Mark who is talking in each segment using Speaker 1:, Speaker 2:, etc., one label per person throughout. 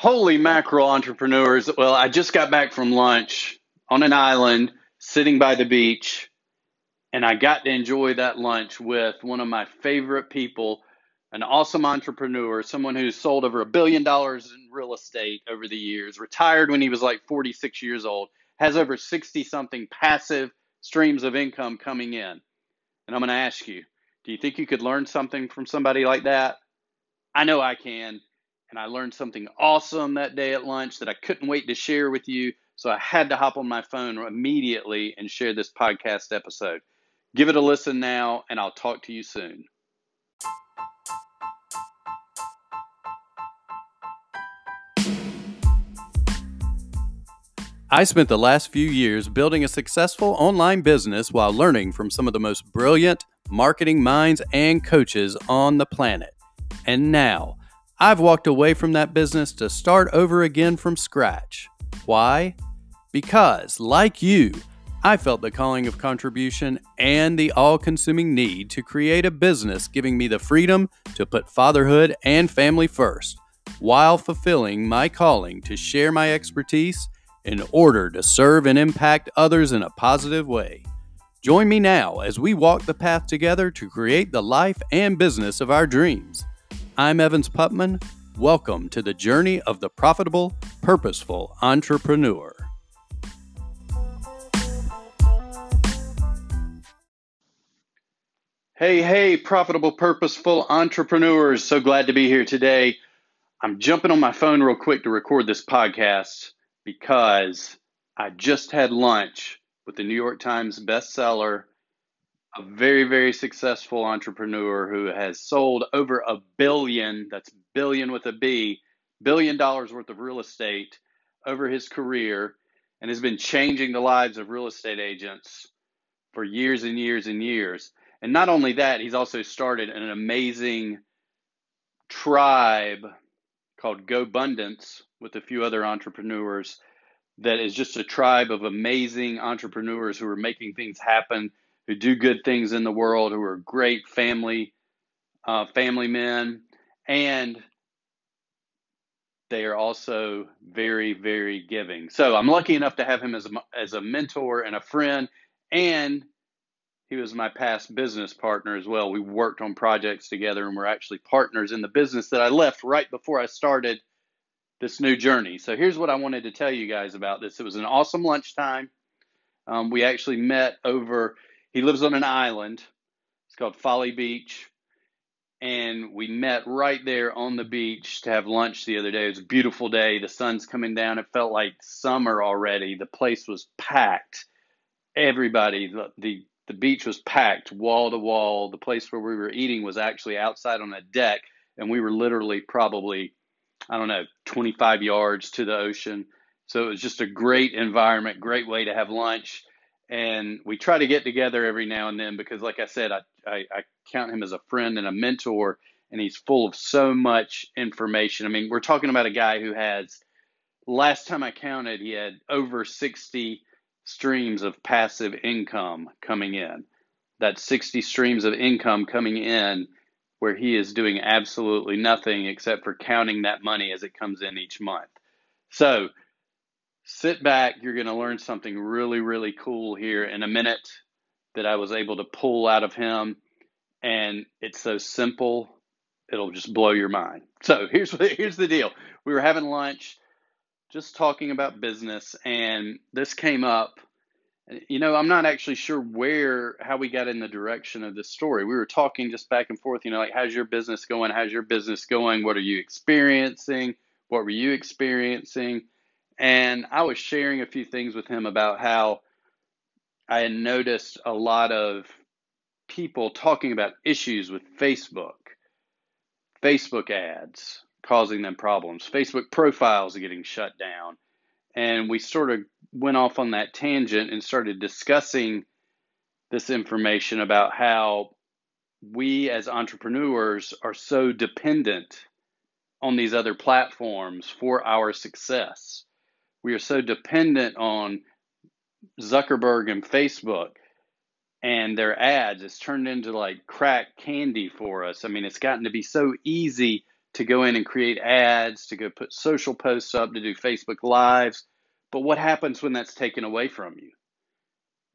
Speaker 1: Holy mackerel, entrepreneurs. Well, I just got back from lunch on an island sitting by the beach, and I got to enjoy that lunch with one of my favorite people, an awesome entrepreneur, someone who's sold over a billion dollars in real estate over the years, retired when he was like 46 years old, has over 60 something passive streams of income coming in. And I'm going to ask you, do you think you could learn something from somebody like that? I know I can and I learned something awesome that day at lunch that I couldn't wait to share with you. So I had to hop on my phone immediately and share this podcast episode. Give it a listen now, and I'll talk to you soon. I spent the last few years building a successful online business while learning from some of the most brilliant marketing minds and coaches on the planet. And now, I've walked away from that business to start over again from scratch. Why? Because, like you, I felt the calling of contribution and the all consuming need to create a business giving me the freedom to put fatherhood and family first, while fulfilling my calling to share my expertise in order to serve and impact others in a positive way. Join me now as we walk the path together to create the life and business of our dreams. I'm Evans Putman. Welcome to the journey of the profitable, purposeful entrepreneur. Hey, hey, profitable, purposeful entrepreneurs. So glad to be here today. I'm jumping on my phone real quick to record this podcast because I just had lunch with the New York Times bestseller a very, very successful entrepreneur who has sold over a billion, that's billion with a B, billion dollars worth of real estate over his career and has been changing the lives of real estate agents for years and years and years. And not only that, he's also started an amazing tribe called GoBundance with a few other entrepreneurs that is just a tribe of amazing entrepreneurs who are making things happen who do good things in the world, who are great family uh, family men, and they are also very very giving. So I'm lucky enough to have him as a, as a mentor and a friend, and he was my past business partner as well. We worked on projects together, and we're actually partners in the business that I left right before I started this new journey. So here's what I wanted to tell you guys about this. It was an awesome lunchtime. Um, we actually met over he lives on an island. It's called Folly Beach. And we met right there on the beach to have lunch the other day. It was a beautiful day. The sun's coming down. It felt like summer already. The place was packed. Everybody, the, the, the beach was packed wall to wall. The place where we were eating was actually outside on a deck. And we were literally probably, I don't know, 25 yards to the ocean. So it was just a great environment, great way to have lunch and we try to get together every now and then because like i said I, I, I, count him as a friend and a mentor and he's full of so much information. I mean we're talking about a guy who has last time i counted he had over 60 streams of passive income coming in. That's 60 streams of income coming in where he is doing absolutely nothing except for counting that money as it comes in each month. So sit back. You're going to learn something really, really cool here in a minute that I was able to pull out of him. And it's so simple, it'll just blow your mind. So here's here's the deal. We were having lunch, just talking about business, and this came up. You know, I'm not actually sure where how we got in the direction of this story. We were talking just back and forth. You know, like how's your business going? How's your business going? What are you experiencing? What were you experiencing? And I was sharing a few things with him about how I had noticed a lot of people talking about issues with Facebook, Facebook ads causing them problems, Facebook profiles getting shut down. And we sort of went off on that tangent and started discussing this information about how we as entrepreneurs are so dependent on these other platforms for our success we are so dependent on Zuckerberg and Facebook and their ads. It's turned into like crack candy for us. I mean, it's gotten to be so easy to go in and create ads, to go put social posts up, to do Facebook Lives. But what happens when that's taken away from you?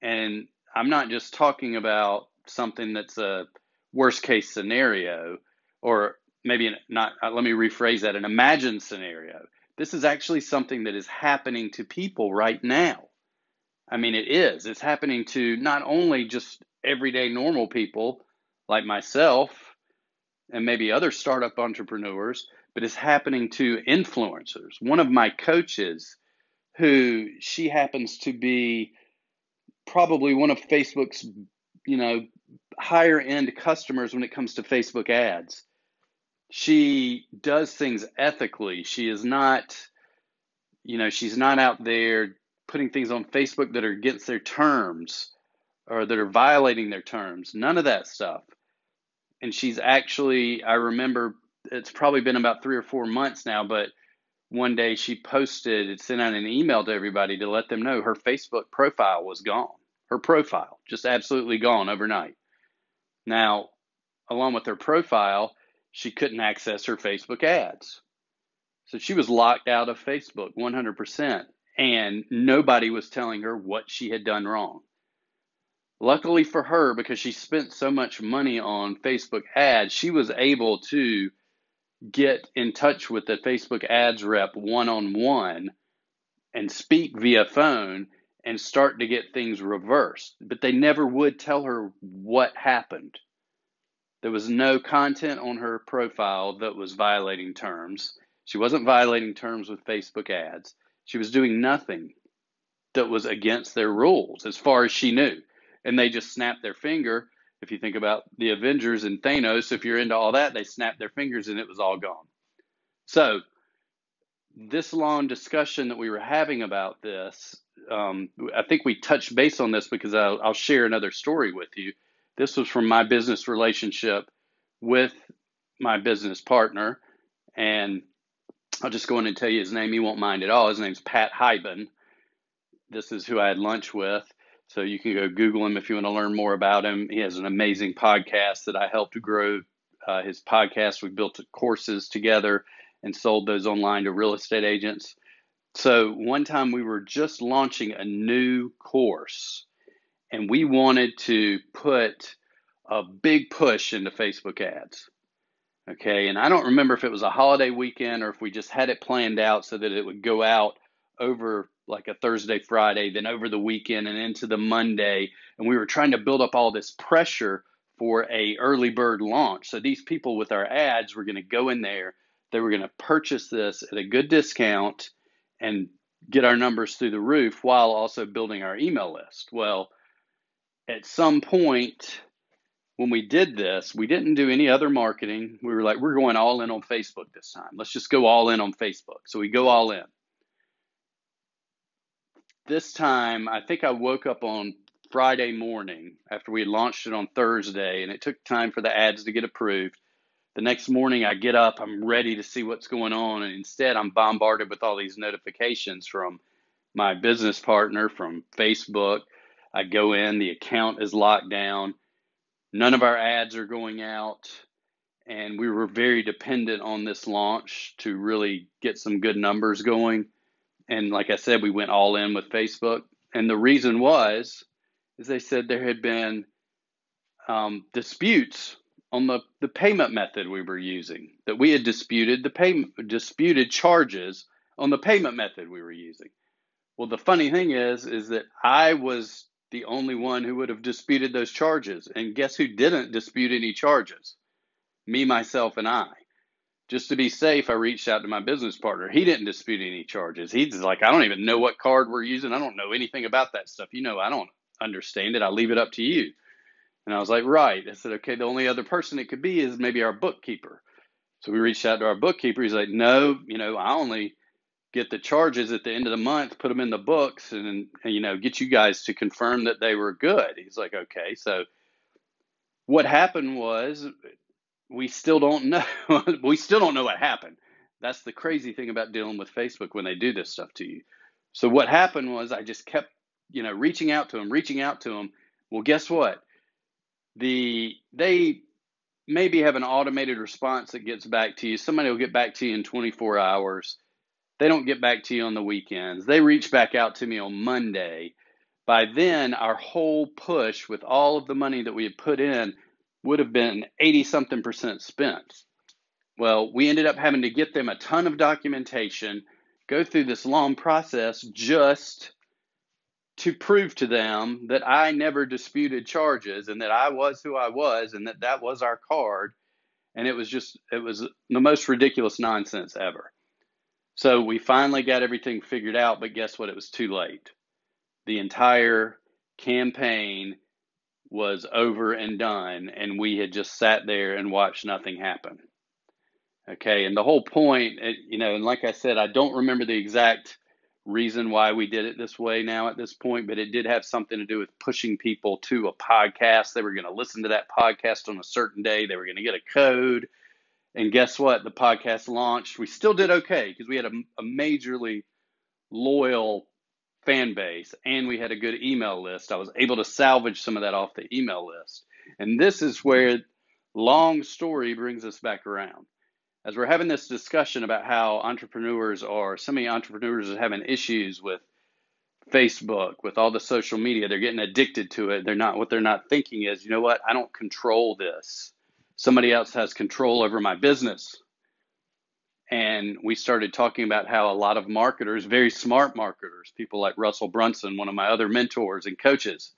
Speaker 1: And I'm not just talking about something that's a worst case scenario or maybe not, let me rephrase that an imagined scenario. This is actually something that is happening to people right now. I mean, it is. It's happening to not only just everyday normal people like myself and maybe other startup entrepreneurs, but it's happening to influencers. One of my coaches, who she happens to be probably one of Facebook's, you know, higher end customers when it comes to Facebook ads. She does things ethically. She is not, you know, she's not out there putting things on Facebook that are against their terms or that are violating their terms. None of that stuff. And she's actually, I remember it's probably been about three or four months now, but one day she posted and sent out an email to everybody to let them know her Facebook profile was gone. Her profile, just absolutely gone overnight. Now, along with her profile, she couldn't access her Facebook ads. So she was locked out of Facebook 100% and nobody was telling her what she had done wrong. Luckily for her, because she spent so much money on Facebook ads, she was able to get in touch with the Facebook ads rep one on one and speak via phone and start to get things reversed. But they never would tell her what happened. There was no content on her profile that was violating terms. She wasn't violating terms with Facebook ads. She was doing nothing that was against their rules as far as she knew. And they just snapped their finger. If you think about the Avengers and Thanos, if you're into all that, they snapped their fingers and it was all gone. So, this long discussion that we were having about this, um, I think we touched base on this because I'll, I'll share another story with you. This was from my business relationship with my business partner. And I'll just go in and tell you his name. He won't mind at all. His name's Pat Hiban. This is who I had lunch with. So you can go Google him if you want to learn more about him. He has an amazing podcast that I helped grow. Uh, his podcast, we built courses together and sold those online to real estate agents. So one time we were just launching a new course and we wanted to put a big push into Facebook ads. Okay, and I don't remember if it was a holiday weekend or if we just had it planned out so that it would go out over like a Thursday, Friday, then over the weekend and into the Monday. And we were trying to build up all this pressure for a early bird launch. So these people with our ads were going to go in there, they were going to purchase this at a good discount and get our numbers through the roof while also building our email list. Well, at some point when we did this, we didn't do any other marketing. We were like, we're going all in on Facebook this time. Let's just go all in on Facebook. So we go all in. This time, I think I woke up on Friday morning after we launched it on Thursday, and it took time for the ads to get approved. The next morning, I get up, I'm ready to see what's going on, and instead, I'm bombarded with all these notifications from my business partner from Facebook. I go in, the account is locked down None of our ads are going out. And we were very dependent on this launch to really get some good numbers going. And like I said, we went all in with Facebook. And the reason was, is they said there had been um, disputes on the, the payment method we were using, that we had disputed the pay, disputed charges on the payment method we were using. Well, the funny thing is, is that I was the only one who would have disputed those charges. And guess who didn't dispute any charges? Me, myself, and I. Just to be safe, I reached out to my business partner. He didn't dispute any charges. He's like, I don't even know what card we're using. I don't know anything about that stuff. You know, I don't understand it. I leave it up to you. And I was like, right. I said, okay, the only other person it could be is maybe our bookkeeper. So we reached out to our bookkeeper. He's like, no, you know, I only get the charges at the end of the month, put them in the books, and, and you know get you guys to confirm that they were good. He's like, okay. So what happened was we still don't know. we still don't know what happened. That's the crazy thing about dealing with Facebook when they do this stuff to you. So what happened was I just kept, you know, reaching out to them, reaching out to them. Well, guess what? The they maybe have an automated response that gets back to you. Somebody will get back to you in 24 hours. They don't get back to you on the weekends. They reach back out to me on Monday. By then, our whole push with all of the money that we had put in would have been 80 something percent spent. Well, we ended up having to get them a ton of documentation, go through this long process just to prove to them that I never disputed charges and that I was who I was and that that was our card. And it was just, it was the most ridiculous nonsense ever. So we finally got everything figured out, but guess what? It was too late. The entire campaign was over and done, and we had just sat there and watched nothing happen. Okay, and the whole point, you know, and like I said, I don't remember the exact reason why we did it this way now at this point, but it did have something to do with pushing people to a podcast. They were going to listen to that podcast on a certain day, they were going to get a code. And guess what? The podcast launched. We still did okay because we had a, a majorly loyal fan base and we had a good email list. I was able to salvage some of that off the email list. And this is where long story brings us back around as we're having this discussion about how entrepreneurs are, so many entrepreneurs are having issues with Facebook, with all the social media, they're getting addicted to it. They're not, what they're not thinking is, you know what, I don't control this. Somebody else has control over my business. And we started talking about how a lot of marketers, very smart marketers, people like Russell Brunson, one of my other mentors and coaches,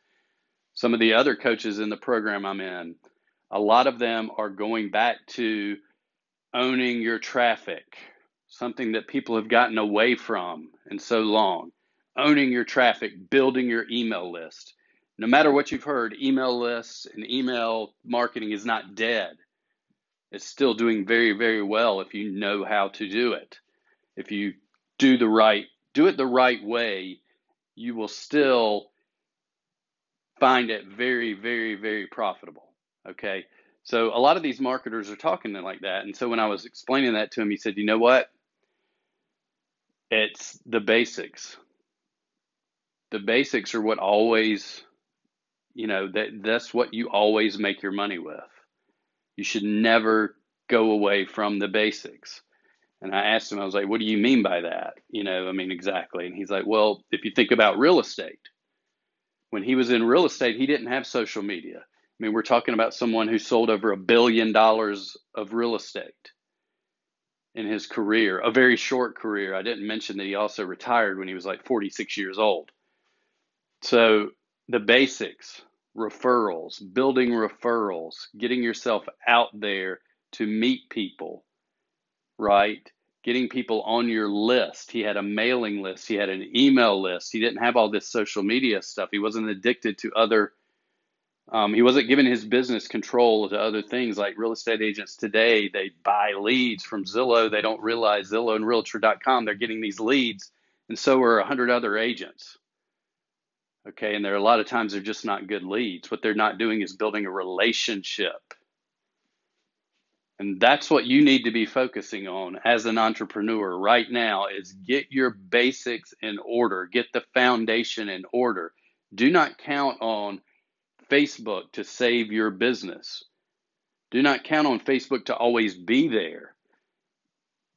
Speaker 1: some of the other coaches in the program I'm in, a lot of them are going back to owning your traffic, something that people have gotten away from in so long. Owning your traffic, building your email list. No matter what you've heard, email lists and email marketing is not dead. It's still doing very, very well if you know how to do it. If you do the right, do it the right way, you will still find it very, very, very profitable. Okay. So a lot of these marketers are talking like that. And so when I was explaining that to him, he said, you know what? It's the basics. The basics are what always, you know, that that's what you always make your money with. You should never go away from the basics. And I asked him, I was like, what do you mean by that? You know, I mean, exactly. And he's like, well, if you think about real estate, when he was in real estate, he didn't have social media. I mean, we're talking about someone who sold over a billion dollars of real estate in his career, a very short career. I didn't mention that he also retired when he was like 46 years old. So, the basics referrals, building referrals, getting yourself out there to meet people, right? Getting people on your list. He had a mailing list, he had an email list. He didn't have all this social media stuff. He wasn't addicted to other um, he wasn't giving his business control to other things like real estate agents today. They buy leads from Zillow. They don't realize Zillow and Realtor.com, they're getting these leads, and so are a hundred other agents. Okay, and there are a lot of times they're just not good leads. What they're not doing is building a relationship. And that's what you need to be focusing on as an entrepreneur right now is get your basics in order, get the foundation in order. Do not count on Facebook to save your business. Do not count on Facebook to always be there.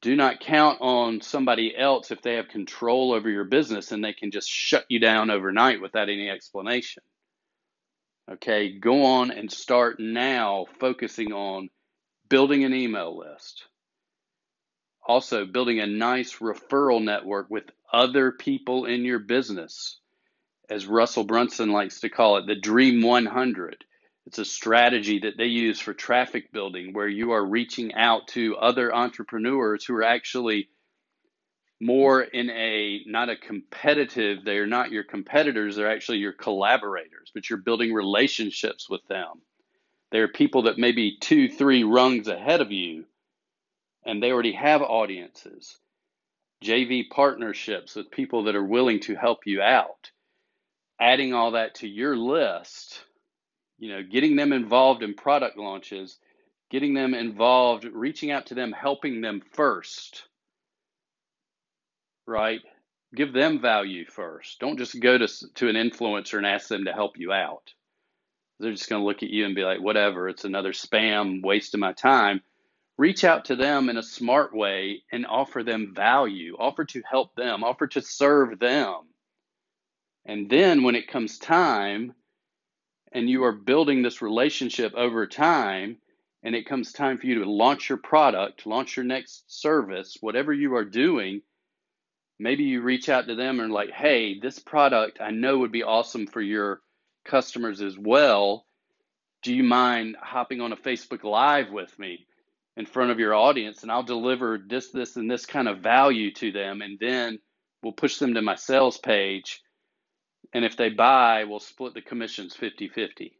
Speaker 1: Do not count on somebody else if they have control over your business and they can just shut you down overnight without any explanation. Okay, go on and start now focusing on building an email list. Also, building a nice referral network with other people in your business as Russell Brunson likes to call it, the Dream 100. It's a strategy that they use for traffic building where you are reaching out to other entrepreneurs who are actually more in a not a competitive, they're not your competitors, they're actually your collaborators, but you're building relationships with them. They're people that may be two, three rungs ahead of you, and they already have audiences. JV partnerships with people that are willing to help you out adding all that to your list, you know, getting them involved in product launches, getting them involved, reaching out to them, helping them first, right? Give them value first. Don't just go to, to an influencer and ask them to help you out. They're just going to look at you and be like, whatever, it's another spam, waste of my time. Reach out to them in a smart way and offer them value, offer to help them, offer to serve them. And then when it comes time and you are building this relationship over time, and it comes time for you to launch your product, launch your next service, whatever you are doing, maybe you reach out to them and like, hey, this product I know would be awesome for your customers as well. Do you mind hopping on a Facebook Live with me in front of your audience and I'll deliver this, this, and this kind of value to them and then we'll push them to my sales page. And if they buy, we'll split the commissions 50 50.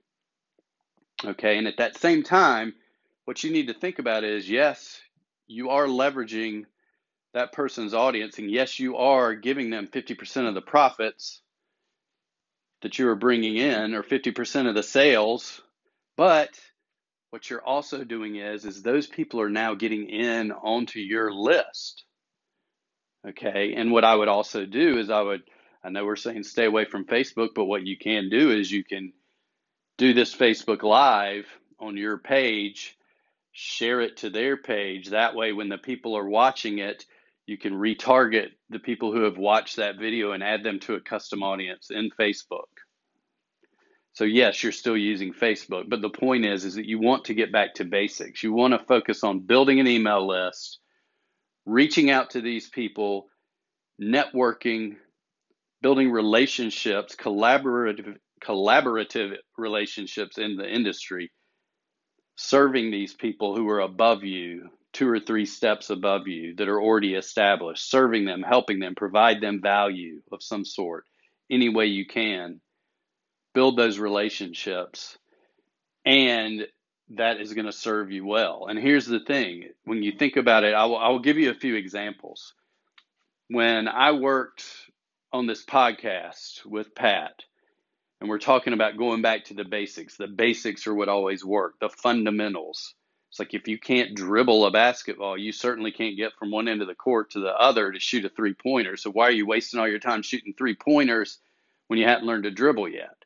Speaker 1: Okay. And at that same time, what you need to think about is yes, you are leveraging that person's audience, and yes, you are giving them 50% of the profits that you are bringing in or 50% of the sales, but what you're also doing is is those people are now getting in onto your list. Okay? And what I would also do is I would I know we're saying stay away from Facebook, but what you can do is you can do this Facebook live on your page share it to their page. That way, when the people are watching it, you can retarget the people who have watched that video and add them to a custom audience in Facebook. So yes, you're still using Facebook, but the point is is that you want to get back to basics. You want to focus on building an email list, reaching out to these people, networking, building relationships, collaborative collaborative relationships in the industry serving these people who are above you, two or three steps above you, that are already established, serving them, helping them, provide them value of some sort, any way you can. Build those relationships, and that is going to serve you well. And here's the thing when you think about it, I will, I will give you a few examples. When I worked on this podcast with Pat, and we're talking about going back to the basics. The basics are what always work, the fundamentals. It's like if you can't dribble a basketball, you certainly can't get from one end of the court to the other to shoot a three pointer. So why are you wasting all your time shooting three pointers when you haven't learned to dribble yet?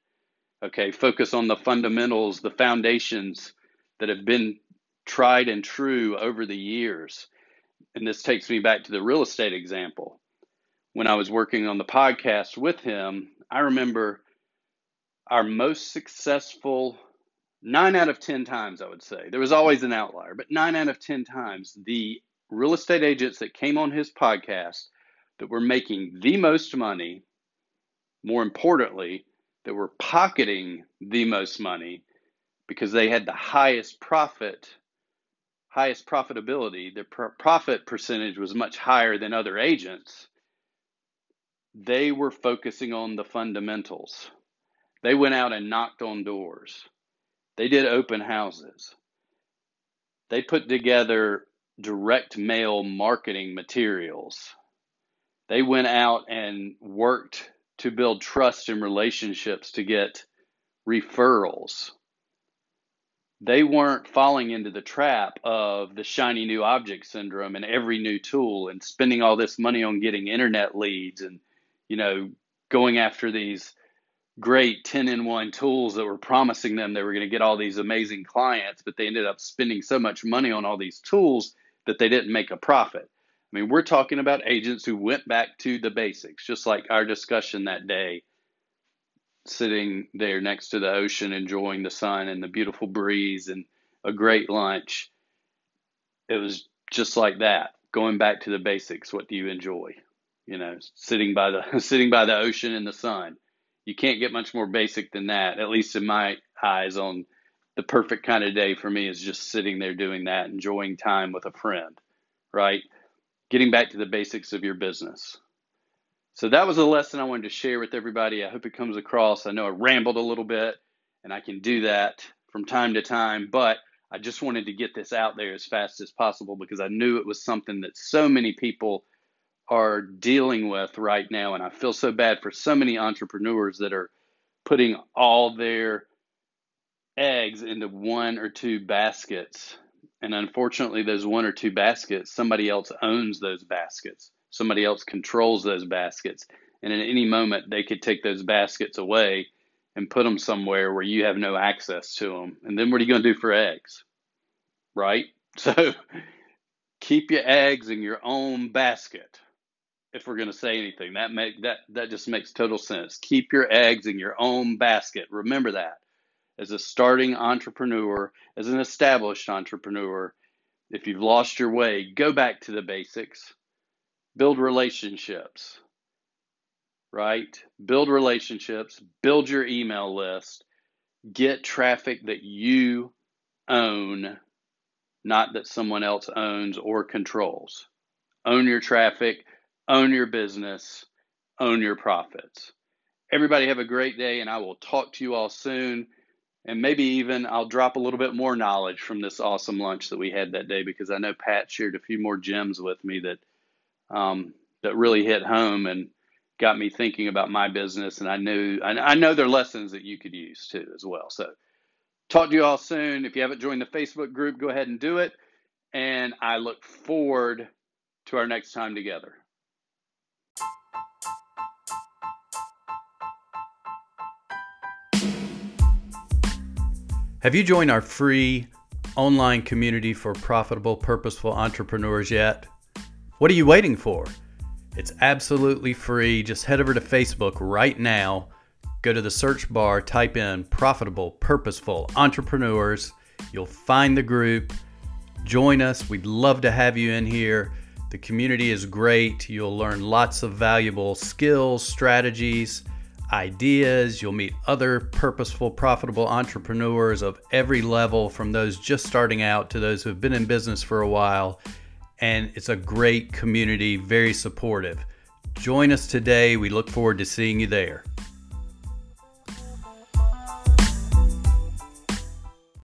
Speaker 1: Okay, focus on the fundamentals, the foundations that have been tried and true over the years. And this takes me back to the real estate example. When I was working on the podcast with him, I remember our most successful nine out of 10 times, I would say. There was always an outlier, but nine out of 10 times, the real estate agents that came on his podcast that were making the most money, more importantly, that were pocketing the most money because they had the highest profit, highest profitability, their profit percentage was much higher than other agents. They were focusing on the fundamentals they went out and knocked on doors. They did open houses. They put together direct mail marketing materials. They went out and worked to build trust and relationships to get referrals. They weren't falling into the trap of the shiny new object syndrome and every new tool and spending all this money on getting internet leads and, you know, going after these great 10 in 1 tools that were promising them they were going to get all these amazing clients, but they ended up spending so much money on all these tools that they didn't make a profit. I mean, we're talking about agents who went back to the basics, just like our discussion that day, sitting there next to the ocean, enjoying the sun and the beautiful breeze and a great lunch. It was just like that, going back to the basics. What do you enjoy? You know, sitting by the sitting by the ocean in the sun you can't get much more basic than that, at least in my eyes, on the perfect kind of day for me is just sitting there doing that, enjoying time with a friend, right? Getting back to the basics of your business. So that was a lesson I wanted to share with everybody. I hope it comes across. I know I rambled a little bit, and I can do that from time to time, but I just wanted to get this out there as fast as possible because I knew it was something that so many people are dealing with right now. And I feel so bad for so many entrepreneurs that are putting all their eggs into one or two baskets. And unfortunately, those one or two baskets, somebody else owns those baskets. Somebody else controls those baskets. And at any moment, they could take those baskets away and put them somewhere where you have no access to them. And then what are you going to do for eggs? Right? So keep your eggs in your own basket. If we're going to say anything, that make that that just makes total sense. Keep your eggs in your own basket. Remember that. As a starting entrepreneur, as an established entrepreneur, if you've lost your way, go back to the basics. Build relationships. Right? Build relationships, build your email list, get traffic that you own not that someone else owns or controls. Own your traffic, own your business, own your profits. Everybody have a great day, and I will talk to you all soon. And maybe even I'll drop a little bit more knowledge from this awesome lunch that we had that day because I know Pat shared a few more gems with me that um, that really hit home and got me thinking about my business. And I knew I, I know there are lessons that you could use too as well. So Talk to you all soon. If you haven't joined the Facebook group, go ahead and do it. And I look forward to our next time together.
Speaker 2: Have you joined our free online community for profitable, purposeful entrepreneurs yet? What are you waiting for? It's absolutely free. Just head over to Facebook right now Go to the search bar, type in profitable, purposeful entrepreneurs. You'll find the group. Join us. We'd love to have you in here. The community is great. You'll learn lots of valuable skills, strategies, ideas. You'll meet other purposeful, profitable entrepreneurs of every level, from those just starting out to those who have been in business for a while. And it's a great community, very supportive. Join us today. We look forward to seeing you there.